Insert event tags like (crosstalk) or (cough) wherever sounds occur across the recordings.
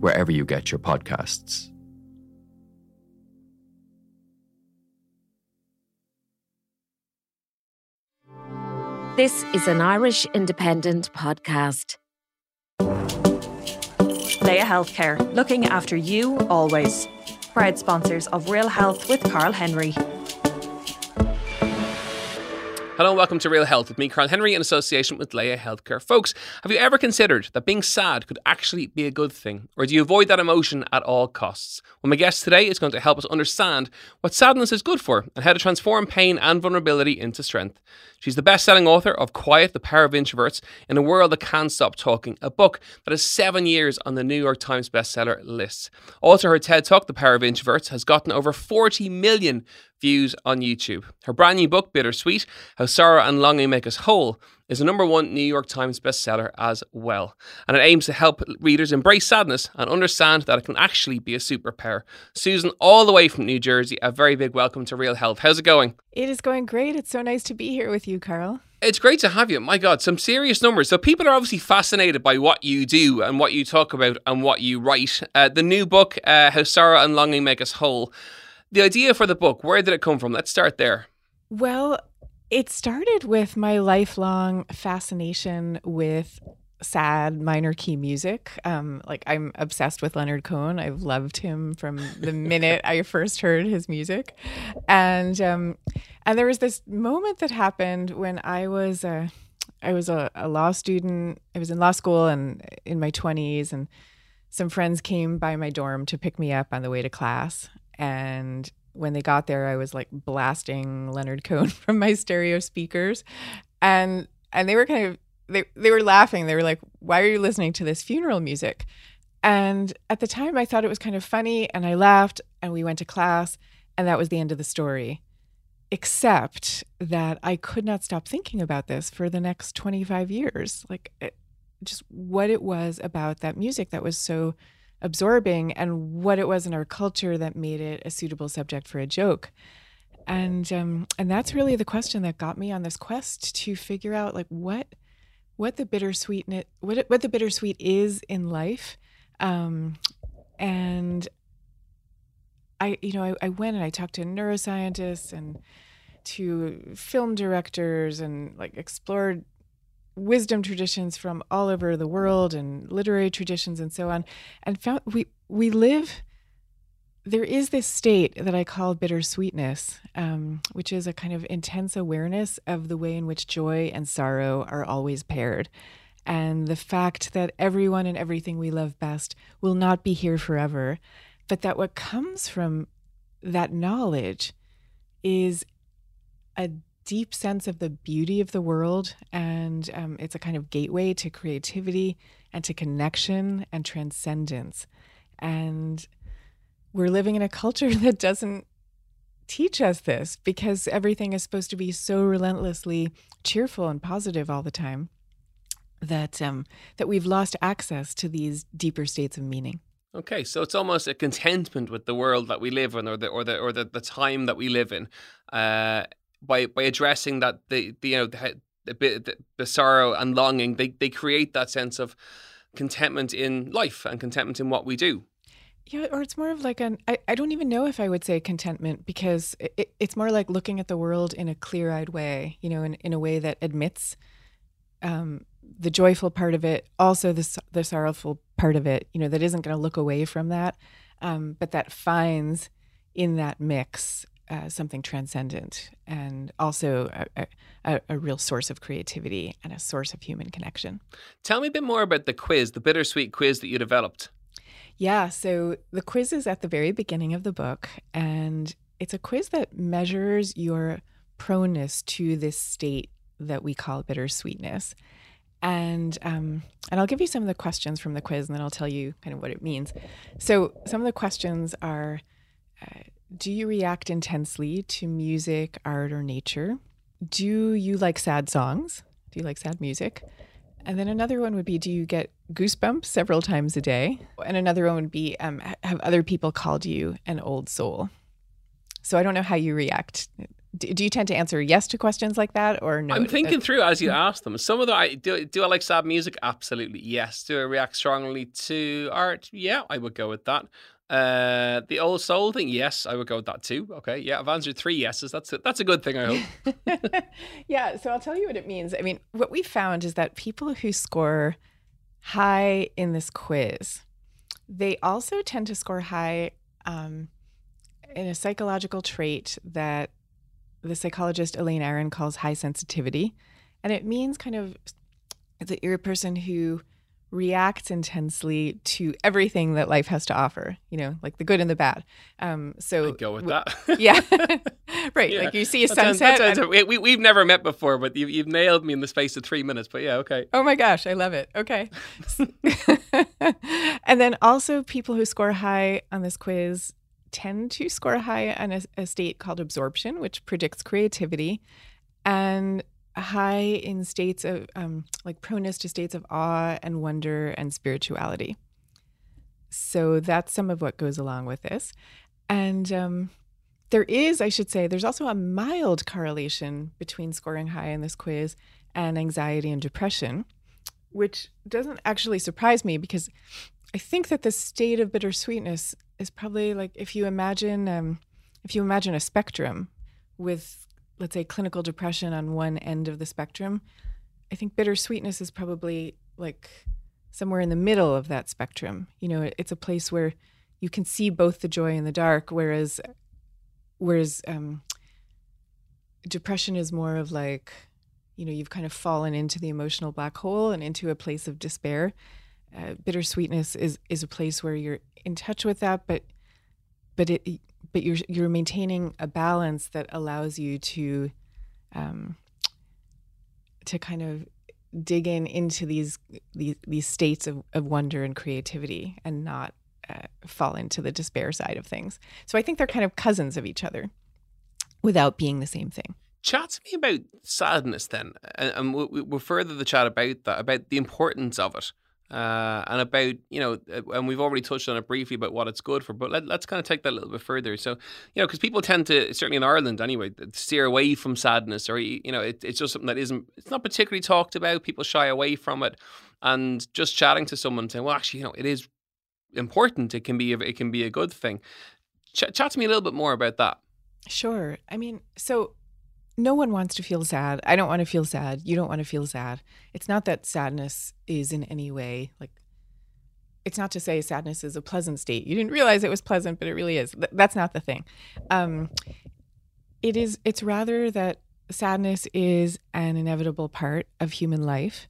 wherever you get your podcasts. This is an Irish Independent podcast. Laya Healthcare, looking after you always. Proud sponsors of Real Health with Carl Henry. Hello and welcome to Real Health with me, Carl Henry, in association with Laya Healthcare. Folks, have you ever considered that being sad could actually be a good thing? Or do you avoid that emotion at all costs? Well, my guest today is going to help us understand what sadness is good for and how to transform pain and vulnerability into strength. She's the best selling author of Quiet, The Power of Introverts in a World That Can't Stop Talking, a book that is seven years on the New York Times bestseller list. Also, her TED Talk, The Power of Introverts, has gotten over 40 million views on YouTube. Her brand new book, Bittersweet How Sorrow and Longing Make Us Whole, is a number one New York Times bestseller as well. And it aims to help readers embrace sadness and understand that it can actually be a superpower. Susan, all the way from New Jersey, a very big welcome to Real Health. How's it going? It is going great. It's so nice to be here with you, Carl. It's great to have you. My God, some serious numbers. So people are obviously fascinated by what you do and what you talk about and what you write. Uh, the new book, uh, How Sorrow and Longing Make Us Whole. The idea for the book, where did it come from? Let's start there. Well, it started with my lifelong fascination with sad minor key music. Um, like I'm obsessed with Leonard Cohen. I've loved him from the (laughs) minute I first heard his music, and um, and there was this moment that happened when I was a I was a, a law student. I was in law school and in my twenties, and some friends came by my dorm to pick me up on the way to class, and when they got there, I was like blasting Leonard Cohen (laughs) from my stereo speakers, and and they were kind of they they were laughing. They were like, "Why are you listening to this funeral music?" And at the time, I thought it was kind of funny, and I laughed, and we went to class, and that was the end of the story. Except that I could not stop thinking about this for the next 25 years. Like, it, just what it was about that music that was so absorbing and what it was in our culture that made it a suitable subject for a joke. And um, and that's really the question that got me on this quest to figure out like what what the bittersweet what what the bittersweet is in life. Um, and I you know I, I went and I talked to neuroscientists and to film directors and like explored wisdom traditions from all over the world and literary traditions and so on and found we we live there is this state that I call bittersweetness, um, which is a kind of intense awareness of the way in which joy and sorrow are always paired. And the fact that everyone and everything we love best will not be here forever, but that what comes from that knowledge is a deep sense of the beauty of the world. And um, it's a kind of gateway to creativity and to connection and transcendence. And we're living in a culture (laughs) that doesn't teach us this because everything is supposed to be so relentlessly cheerful and positive all the time that um, that we've lost access to these deeper states of meaning. Okay, so it's almost a contentment with the world that we live in, or the or the or the, the time that we live in. Uh, by by addressing that the, the you know the, the, the sorrow and longing they they create that sense of contentment in life and contentment in what we do. Yeah or it's more of like an i, I don't even know if i would say contentment because it, it's more like looking at the world in a clear-eyed way you know in, in a way that admits um, the joyful part of it also the, the sorrowful part of it you know that isn't going to look away from that um, but that finds in that mix uh, something transcendent and also a, a, a, real source of creativity and a source of human connection. Tell me a bit more about the quiz, the bittersweet quiz that you developed. Yeah, so the quiz is at the very beginning of the book, and it's a quiz that measures your proneness to this state that we call bittersweetness. And um, and I'll give you some of the questions from the quiz, and then I'll tell you kind of what it means. So some of the questions are: uh, Do you react intensely to music, art, or nature? Do you like sad songs? Do you like sad music? And then another one would be Do you get goosebumps several times a day? And another one would be um, Have other people called you an old soul? So I don't know how you react. Do, do you tend to answer yes to questions like that or no? I'm thinking through as you ask them. Some of them, I do. Do I like sad music? Absolutely, yes. Do I react strongly to art? Yeah, I would go with that. Uh, the old soul thing, yes, I would go with that too. Okay, yeah, I've answered three yeses. That's a, that's a good thing, I hope. (laughs) yeah, so I'll tell you what it means. I mean, what we found is that people who score high in this quiz, they also tend to score high um, in a psychological trait that the psychologist Elaine Aron calls high sensitivity. And it means kind of that you're a person who reacts intensely to everything that life has to offer, you know, like the good and the bad. Um, so I'd go with that. (laughs) yeah. (laughs) right. Yeah. Like you see a That sunset. sounds- that and- we, we, we've never met before, but you've, you've nailed me in the space of three minutes. But yeah, okay. Oh my gosh, I love it. Okay. (laughs) and then also, people who score high on this quiz tend to score high on a, a state called absorption, which predicts creativity, and high in states of um, like proneness to states of awe and wonder and spirituality. So that's some of what goes along with this. And um, there is, I should say, there's also a mild correlation between scoring high in this quiz and anxiety and depression, which doesn't actually surprise me because I think that the state of bittersweetness is probably like if you imagine um, if you imagine a spectrum with let's say clinical depression on one end of the spectrum, I think bittersweetness is probably like somewhere in the middle of that spectrum. You know, it- it's a place where you can see both the joy and the dark, whereas whereas um, depression is more of like you know you've kind of fallen into the emotional black hole and into a place of despair uh, bittersweetness is is a place where you're in touch with that but but it but you're you're maintaining a balance that allows you to um to kind of dig in into these these these states of, of wonder and creativity and not uh, fall into the despair side of things so i think they're kind of cousins of each other without being the same thing Chat to me about sadness then, and, and we'll, we'll further the chat about that, about the importance of it. Uh, and about you know, uh, and we've already touched on it briefly about what it's good for, but let, let's kind of take that a little bit further. So, you know, because people tend to, certainly in Ireland anyway, steer away from sadness, or you know, it, it's just something that isn't, it's not particularly talked about. People shy away from it, and just chatting to someone saying, well, actually, you know, it is important. It can be, a, it can be a good thing. Ch- chat to me a little bit more about that. Sure. I mean, so no one wants to feel sad. I don't want to feel sad. You don't want to feel sad. It's not that sadness is in any way like it's not to say sadness is a pleasant state. You didn't realize it was pleasant, but it really is. Th- That's not the thing. Um, it is. It's rather that sadness is an inevitable part of human life,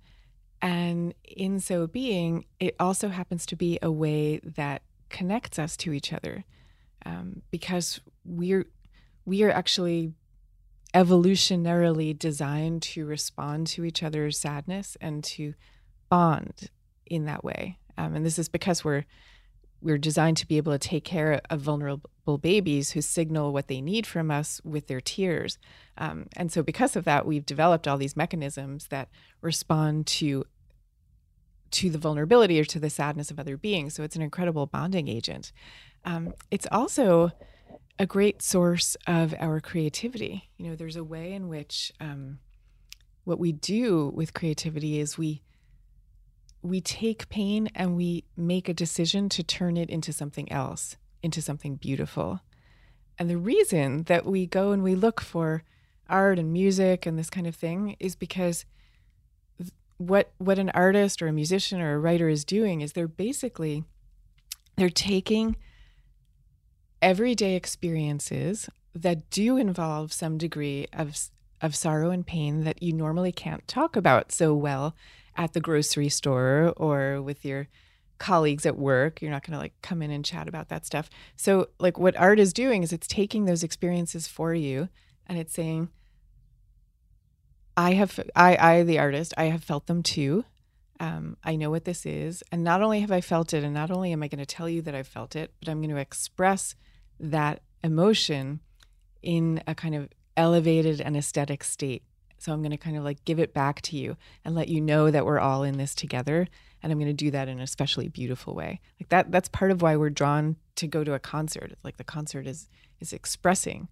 and in so being, it also happens to be a way that connects us to each other, um, because we're we are actually evolutionarily designed to respond to each other's sadness and to bond in that way. Um, and this is because we're we're designed to be able to take care of vulnerable babies who signal what they need from us with their tears. Um, and so, because of that, we've developed all these mechanisms that respond to to the vulnerability or to the sadness of other beings. So it's an incredible bonding agent. Um, it's also a great source of our creativity. You know, there's a way in which um, what we do with creativity is we we take pain and we make a decision to turn it into something else, into something beautiful. And the reason that we go and we look for art and music and this kind of thing is because what what an artist or a musician or a writer is doing is they're basically they're taking everyday experiences that do involve some degree of of sorrow and pain that you normally can't talk about so well at the grocery store or with your colleagues at work. You're not going to like come in and chat about that stuff. So like what art is doing is it's taking those experiences for you and it's saying I have I I the artist I have felt them too. Um, I know what this is, and not only have I felt it, and not only am I going to tell you that i've felt it, but I'm going to express that emotion in a kind of elevated and aesthetic state. So I'm going to kind of like give it back to you and let you know that we're all in this together. And I'm going to do that in an especially beautiful way. Like that. That's part of why we're drawn to go to a concert. Like the concert is is expressing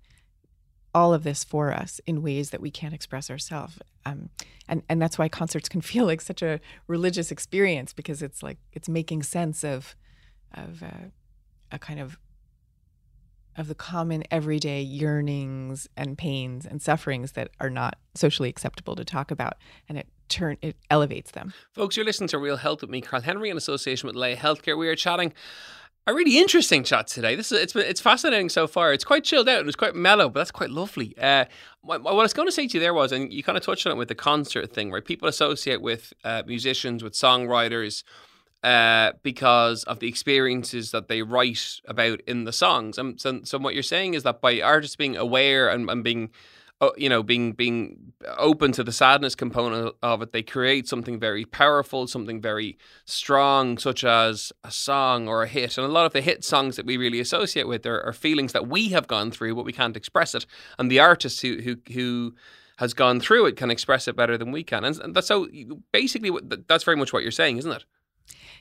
all of this for us in ways that we can't express ourselves. Um, and and that's why concerts can (laughs) feel like such a religious experience because it's like it's making sense of of uh, a kind of of the common everyday yearnings and pains and sufferings that are not socially acceptable to talk about and it turn it elevates them folks you're listening to real health with me carl henry in association with Laya healthcare we are chatting a really interesting chat today. This is it's it's fascinating so far. It's quite chilled out and it's quite mellow, but that's quite lovely. Uh, what, what, I was going to say to you there was, and you kind of touched on it with the concert thing, right? People associate with uh, musicians, with songwriters, uh, because of the experiences that they write about in the songs. And so, so what you're saying is that by artists being aware and, and being, uh, you know, being being open to the sadness component of it, they create something very powerful, something very strong, such as a song or a hit. And a lot of the hit songs that we really associate with are, are feelings that we have gone through, but we can't express it. And the artist who who who has gone through it can express it better than we can. And that's so basically that's very much what you're saying, isn't it?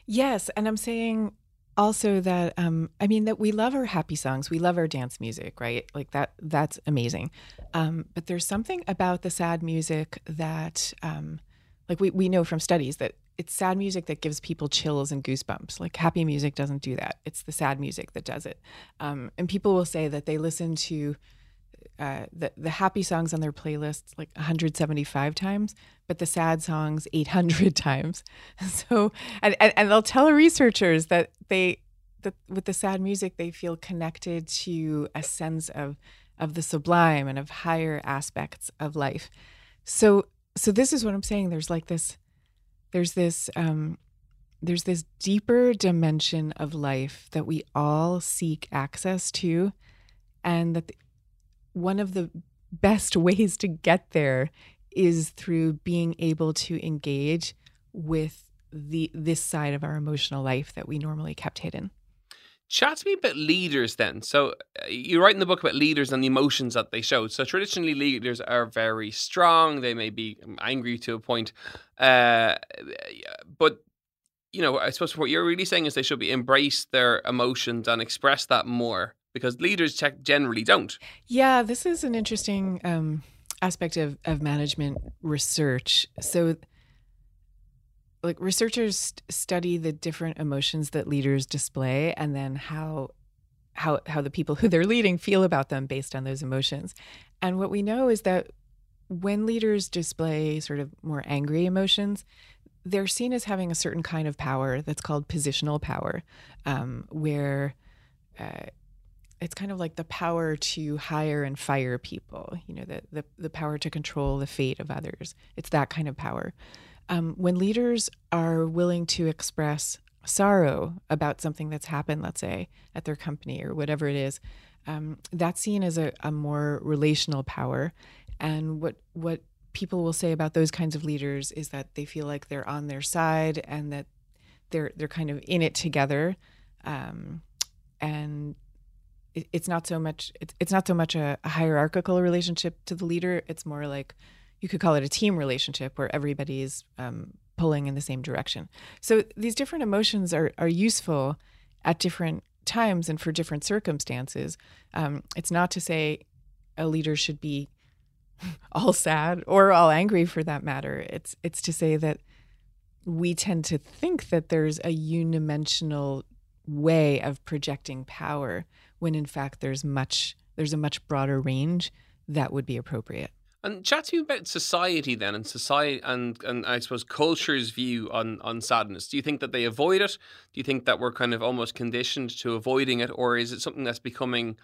Yes, and I'm saying also that um, I mean that we love our happy songs, we love our dance music, right? Like that. That's amazing. Um, but there's something about the sad music that, um, like we we know from studies that it's sad music that gives people chills and goosebumps. Like happy music doesn't do that. It's the sad music that does it. Um, and people will say that they listen to uh, the the happy songs on their playlists like 175 times, but the sad songs 800 (laughs) times. So, and, and, and they'll tell researchers that they that with the sad music they feel connected to a sense of of the sublime and of higher aspects of life. So, so this is what I'm saying. There's like this, there's this, um, there's this deeper dimension of life that we all seek access to, and that the, one of the best (laughs) ways to get there is through being able to engage with the this side of our emotional life that we normally kept hidden. Chat to me about leaders then. So uh, you write in the book about leaders and the emotions that they show. So traditionally, leaders are very strong. They may be angry to a point, uh, but you know, I suppose what you're really saying is they should be embrace their emotions and express that more because leaders generally don't. Yeah, this is an interesting um, aspect of, of management research. So, like researchers study the different emotions that leaders display, and then how how how the people (laughs) who they're leading feel about them based on those emotions. And what we know is that when leaders display sort of more angry emotions, they're seen as having a certain kind of power that's called positional power, um, where uh, it's kind of like the power to hire and fire people you know the, the, the power to control the fate of others. It's that kind of power. Um, when leaders are willing to express sorrow about something that's happened let's say at their company or whatever it is um, that's seen as a, a more relational power. And what what people will say about those kinds of leaders is that they feel like they're on their side and that they're they're kind of in it together. Um, it's not so much it's, it's not so much a, a, hierarchical relationship to the leader. It's more like you could call it a team relationship where everybody's um, pulling in the same direction. So these different emotions are, are useful at different times and for different circumstances. Um, it's not to say a leader should be (laughs) all sad or all angry for that matter. It's it's to say that we tend to think that there's a unidimensional way of projecting power when in fact there's much there's a much broader range that would be appropriate. And chat to me about society then, and society, and and I suppose culture's view on on sadness. Do you think that they avoid it? Do you think that we're kind of almost conditioned to avoiding it, or is it something that's becoming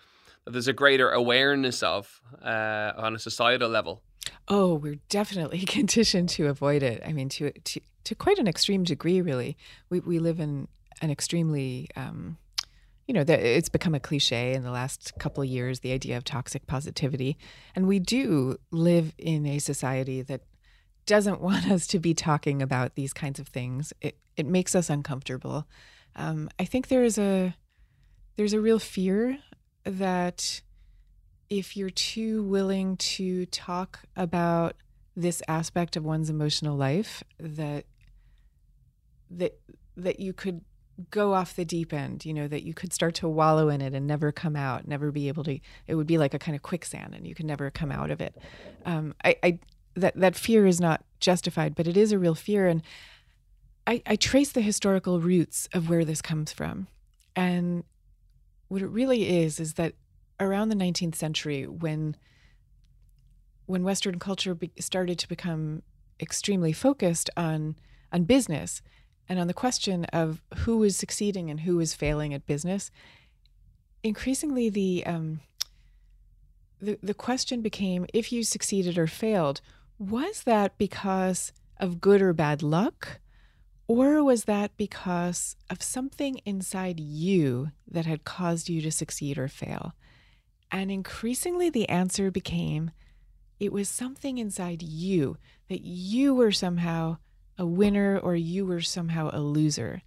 that there's a greater awareness of uh, on a societal level? Oh, we're definitely (laughs) conditioned to avoid it. I mean, to to to quite an extreme degree, really. We we live in an extremely um, you know, that it's become a cliche in the last couple of years, the idea of toxic positivity. And we do live in a society that doesn't (laughs) want us to be talking about these kinds of things. It it makes us uncomfortable. Um, I think there is a there's a real fear that if you're too willing to talk about this aspect of one's emotional life, that that that you could go off the deep end, you know, that you could start to wallow in it and never come out, never be able to, it would be like a kind of quicksand and you could never come out of it. Um, I, I, that, that fear is not justified, but it is a real fear. And I, I trace the historical roots of where this comes from. And what it really is, is that around the 19th century, when, when Western culture be, started to become extremely focused on, on business, and on the question of who is succeeding and who is failing at business, increasingly the um, the the question became: if you succeeded or failed, was that because of good or bad luck, or was that because of something inside you that had caused you to succeed or fail? And increasingly, the answer became it was something inside you that you were somehow a winner or you were somehow a loser.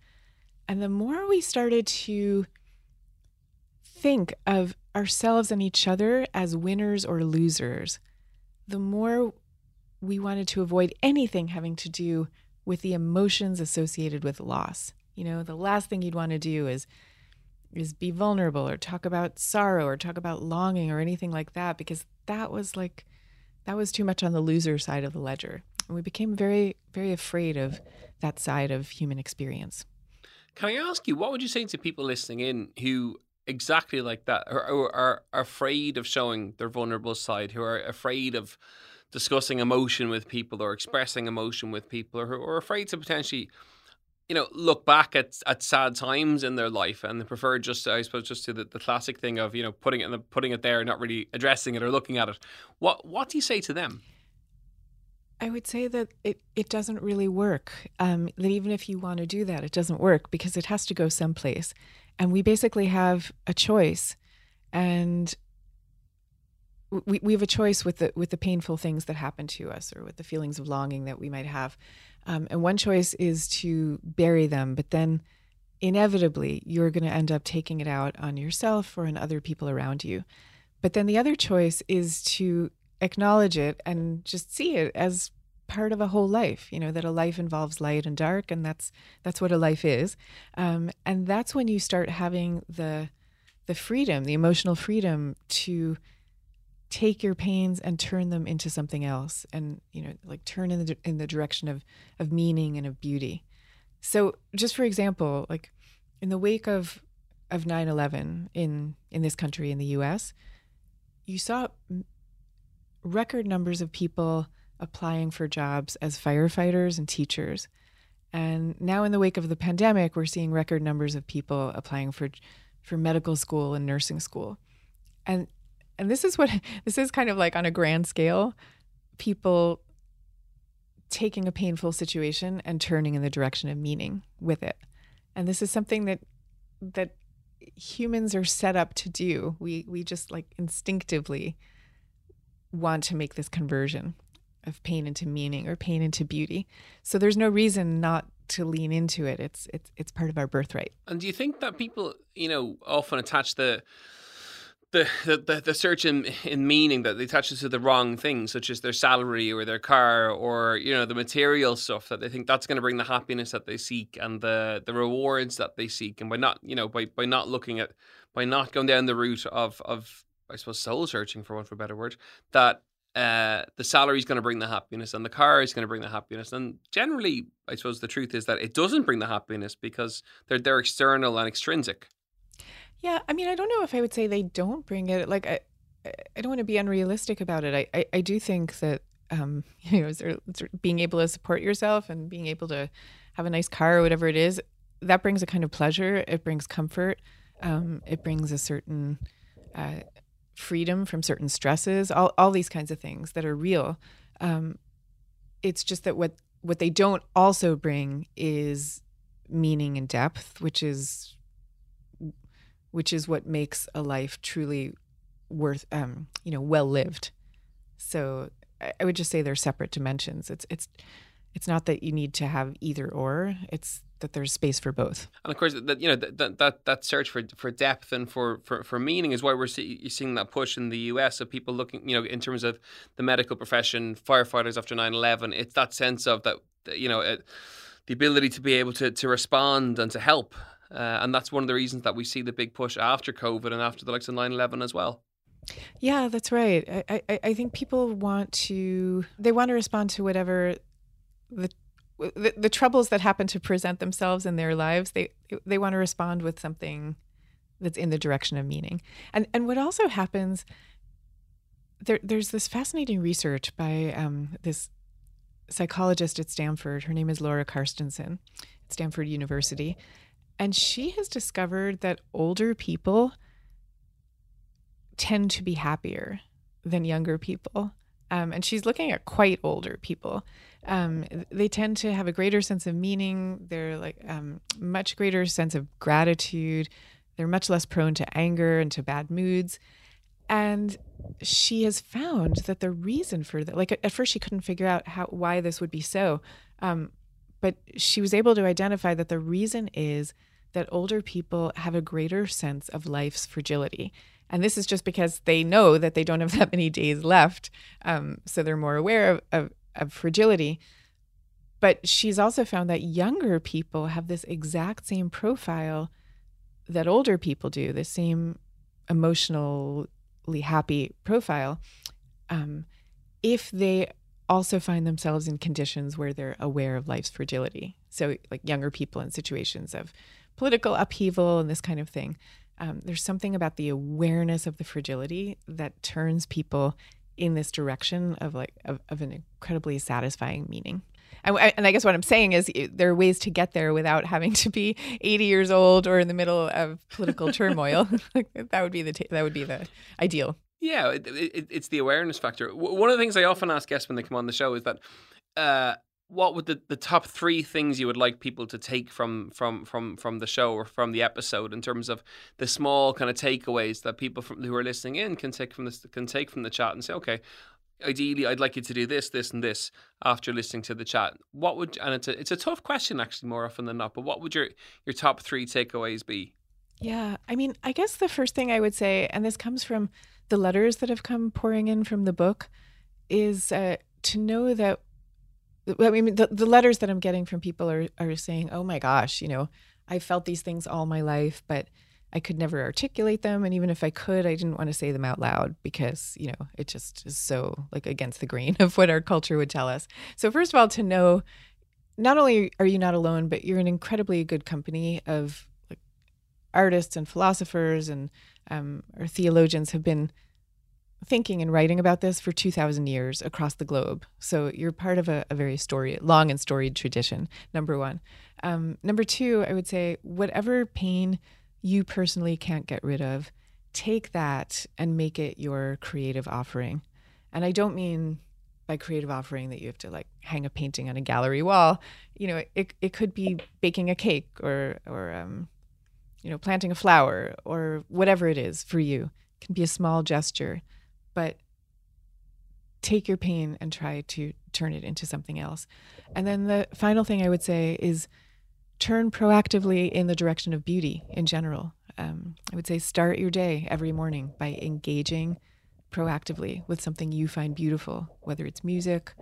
And the more we started to think of ourselves and each other as winners or losers, the more we wanted to avoid anything having to do with the emotions associated with loss. You know, the last thing you'd want to do is is be vulnerable or talk about sorrow or talk about longing or anything like that because that was like that was too much on the loser side of the ledger. And we became very, very afraid of that side of human experience. Can I ask you, what would you say to people listening in who exactly like that, are afraid of showing their vulnerable side, who are afraid of discussing emotion with people or expressing emotion with people, or who are afraid to potentially you know, look back at, at sad times in their life and prefer just, I suppose, just to the, the classic thing of, you know, putting it in the, putting it there, and not really addressing it or looking at it. What what do you say to them? I would say that it, it doesn't really work. Um, that even if you want to do that, it doesn't work because it has to go someplace. And we basically have a choice. And we, we have a choice with the with the painful things that happen to us or with the feelings of longing that we might have. Um, and one choice is to bury them, but then inevitably you're going to end up taking it out on yourself or on other people around you. But then the other choice is to acknowledge it and just see it as part of a whole life you know that a life involves light and dark and that's that's what a life is. Um, and that's when you start having the the freedom the emotional freedom to take your pains and turn them into something else and you know like turn in the in the direction of of meaning and of beauty. So just for example like in the wake of of 9/11 in in this country in the US you saw record numbers of people applying for jobs as firefighters and teachers. And now, in the wake of the pandemic, we're seeing record numbers of people applying for for medical school and nursing school. And and this is what (laughs) this is kind of like on a grand scale, people taking a painful situation and turning in the direction of meaning with it. And this is something that that humans are set up to do. We we just like instinctively want to make this conversion of pain into meaning or pain into beauty. So there's no reason not to lean into it. It's it's it's part of our birthright. And do you think that people, you know, often attach the the, the, the search in, in meaning that they attach it to the wrong things, such as their salary or their car or you know the material stuff that they think that's going to bring the happiness that they seek and the the rewards that they seek, and by not you know by by not looking at by not going down the route of of I suppose soul searching for one for a better word that uh, the salary is going to bring the happiness and the car is going to bring the happiness. And generally, I suppose the truth is that it doesn't bring the happiness because they're they're external and extrinsic. Yeah, I mean, I don't know if I would say they don't bring it. Like, I, I don't want to be unrealistic about it. I, I, I do think that, um, (laughs) you know, being able to support yourself and being able to have a nice car or whatever it is, that brings a kind of pleasure. It brings comfort. Um, it brings a certain uh, freedom from certain stresses, all, all these kinds of things that are real. Um, it's just that what what they don't also bring is meaning and depth, which is which is what makes a life truly worth, um, you know, well lived. So I, I would just say they're separate dimensions. It's it's it's not that you need to have either or. It's that there's space for both. And of course, that you know that that that search for for depth and for for, for meaning is why we're see, seeing that push in the U.S. of people looking, you know, in terms of the medical profession, firefighters after 9-11. It's that sense of that, you know, it, the ability to be able to to respond and to help. Uh, and that's one of the reasons that we see the big push after COVID and after the likes of 9-11 as well. Yeah, that's right. I, I, I think people want to they want to respond to whatever the the, troubles that happen to present themselves in their lives, they they want to respond with something that's in the direction of meaning. And and what also happens there there's this fascinating research by um, this psychologist at Stanford. Her name is Laura Carstensen at Stanford University, and she has discovered that older people tend to be happier than younger people. Um, and she's looking at quite older people. Um, they tend to have a greater sense of meaning. They're like um, much greater sense of gratitude. They're much less prone to anger and to bad moods. And she has found that the reason for that, like at first she couldn't figure out how why this would be so, um, but she was able to identify that the reason is that older people have a greater sense of life's fragility and this is just because they know that they don't have that many days left. Um, so they're more aware of, of, of fragility. But she's also found that younger people have this exact same profile that older people do, the same emotionally happy profile, um, if they also find themselves in conditions where they're aware of life's fragility. So, like younger people in situations of political upheaval and this kind of thing um, there's something about the awareness of the fragility that turns people in this direction of like of, of an incredibly satisfying meaning and, and I guess what I'm saying is there are ways to get there without having to be 80 years old or in the middle of political turmoil. (laughs) that would be the that would be the ideal. Yeah, it, it, it's the awareness factor. One of the things I often ask guests when they come on the show is that uh, what would the, the top three things you would like people to take from from from from the show or from the episode in terms of the small kind of takeaways that people from, who are listening in can take from this can take from the chat and say okay ideally I'd like you to do this this and this after listening to the chat. What would and it's a it's a tough question actually more often than not but what would your your top 3 takeaways be? Yeah I mean I guess the first thing I would say and this comes from the letters that have come pouring in from the book is uh, to know that I mean, the, the letters that I'm getting from people are, are saying, oh my gosh, you know, I felt these things all my life, but I could never articulate them. And even if I could, I didn't want to say them out loud because, you know, it just is so like against the grain (laughs) of what our culture would tell us. So, first of all, to know not only are you not alone, but you're an incredibly good company of like artists and philosophers and um, our theologians have been thinking and writing about this for 2,000 years across the globe. So you're part of a, a very story, long and storied tradition, number one. Um, number two, I would say, whatever pain you personally can't get rid of, take that and make it your creative offering. And I don't mean by creative offering that you have to like hang a painting on a gallery wall. You know, it, it could be baking a cake or, or um, you know, planting a flower or whatever it is for you. It can be a small gesture but take your pain and try to turn it into something else. And then the final thing I would say is turn proactively in the direction of beauty in general. Um, I would say start your day every morning by engaging proactively with something you find beautiful, whether it's music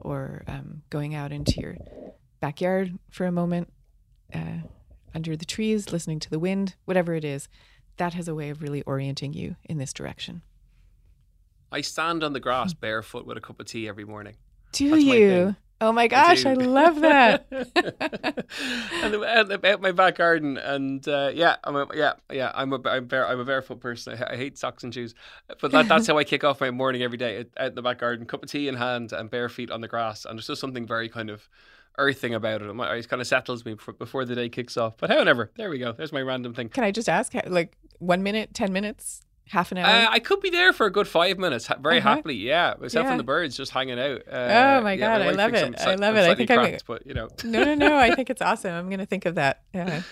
or um, going out into your backyard for a moment uh, under the trees, listening to the wind, whatever it is. That has a way of really orienting you in this direction. I stand on the grass barefoot with a cup of tea every morning. Do That's you? Oh my gosh, I, I love that. (laughs) and about my back garden, and uh, yeah, I'm a, yeah, yeah, I'm a I'm, bare, I'm a barefoot person. I, I, hate socks and shoes, but that, that's how I kick off my morning every day out in the back garden, cup of tea in hand, and bare feet on the grass. And there's just something very kind of earthing about it. It kind of settles me before the day kicks off. But however, there we go. There's my random thing. Can I just ask, like one minute, ten minutes? Half an hour? Uh, I could be there for a good five minutes, very uh-huh. happily. Yeah, except yeah. from the birds just hanging out. Uh, oh my god, yeah, my I love it! I love it. I think cracked, I'm. But you know, no, no, no. I (laughs) think it's awesome. I'm going to think of that. Yeah.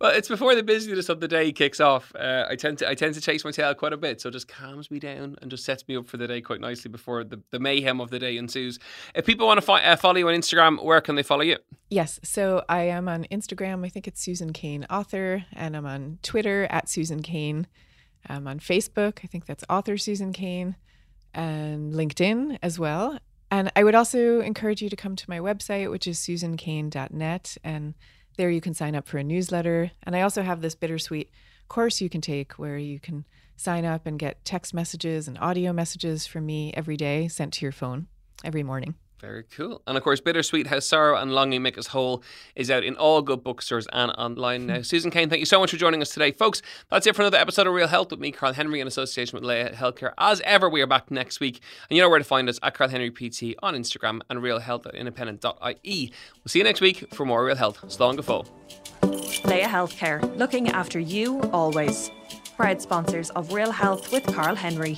Well, it's before the busyness of the day kicks off. Uh, I tend to I tend to chase my tail quite a bit, so it just calms me down and just sets me up for the day quite nicely before the, the mayhem of the day ensues. If people want to fi- uh, follow you on Instagram, where can they follow you? Yes. So I am on Instagram. I think it's Susan Cain Author, and I'm on Twitter at Susan Cain. I'm on Facebook. I think that's Author Susan Cain, and LinkedIn as well. And I would also encourage you to come to my website, which is susancain.net. And there you can sign up for a newsletter. And I also have this bittersweet course you can take where you can sign up and get text messages and audio messages from me every day sent to your phone every morning. Very cool. And of course, Bittersweet How Sorrow and Longing Make Us Whole is out in all good bookstores and online now. (laughs) Susan Cain, thank you so much for joining us today. Folks, that's it for another episode of Real Health with me, Carl Henry, in association with Laya Healthcare. As ever, we are back next week. And you know where to find us at Carl Henry PT on Instagram and realhealth at independent.ie. We'll see you next week for more Real Health. Slán go Laya Healthcare, looking after you always. Proud sponsors of Real Health with Carl Henry.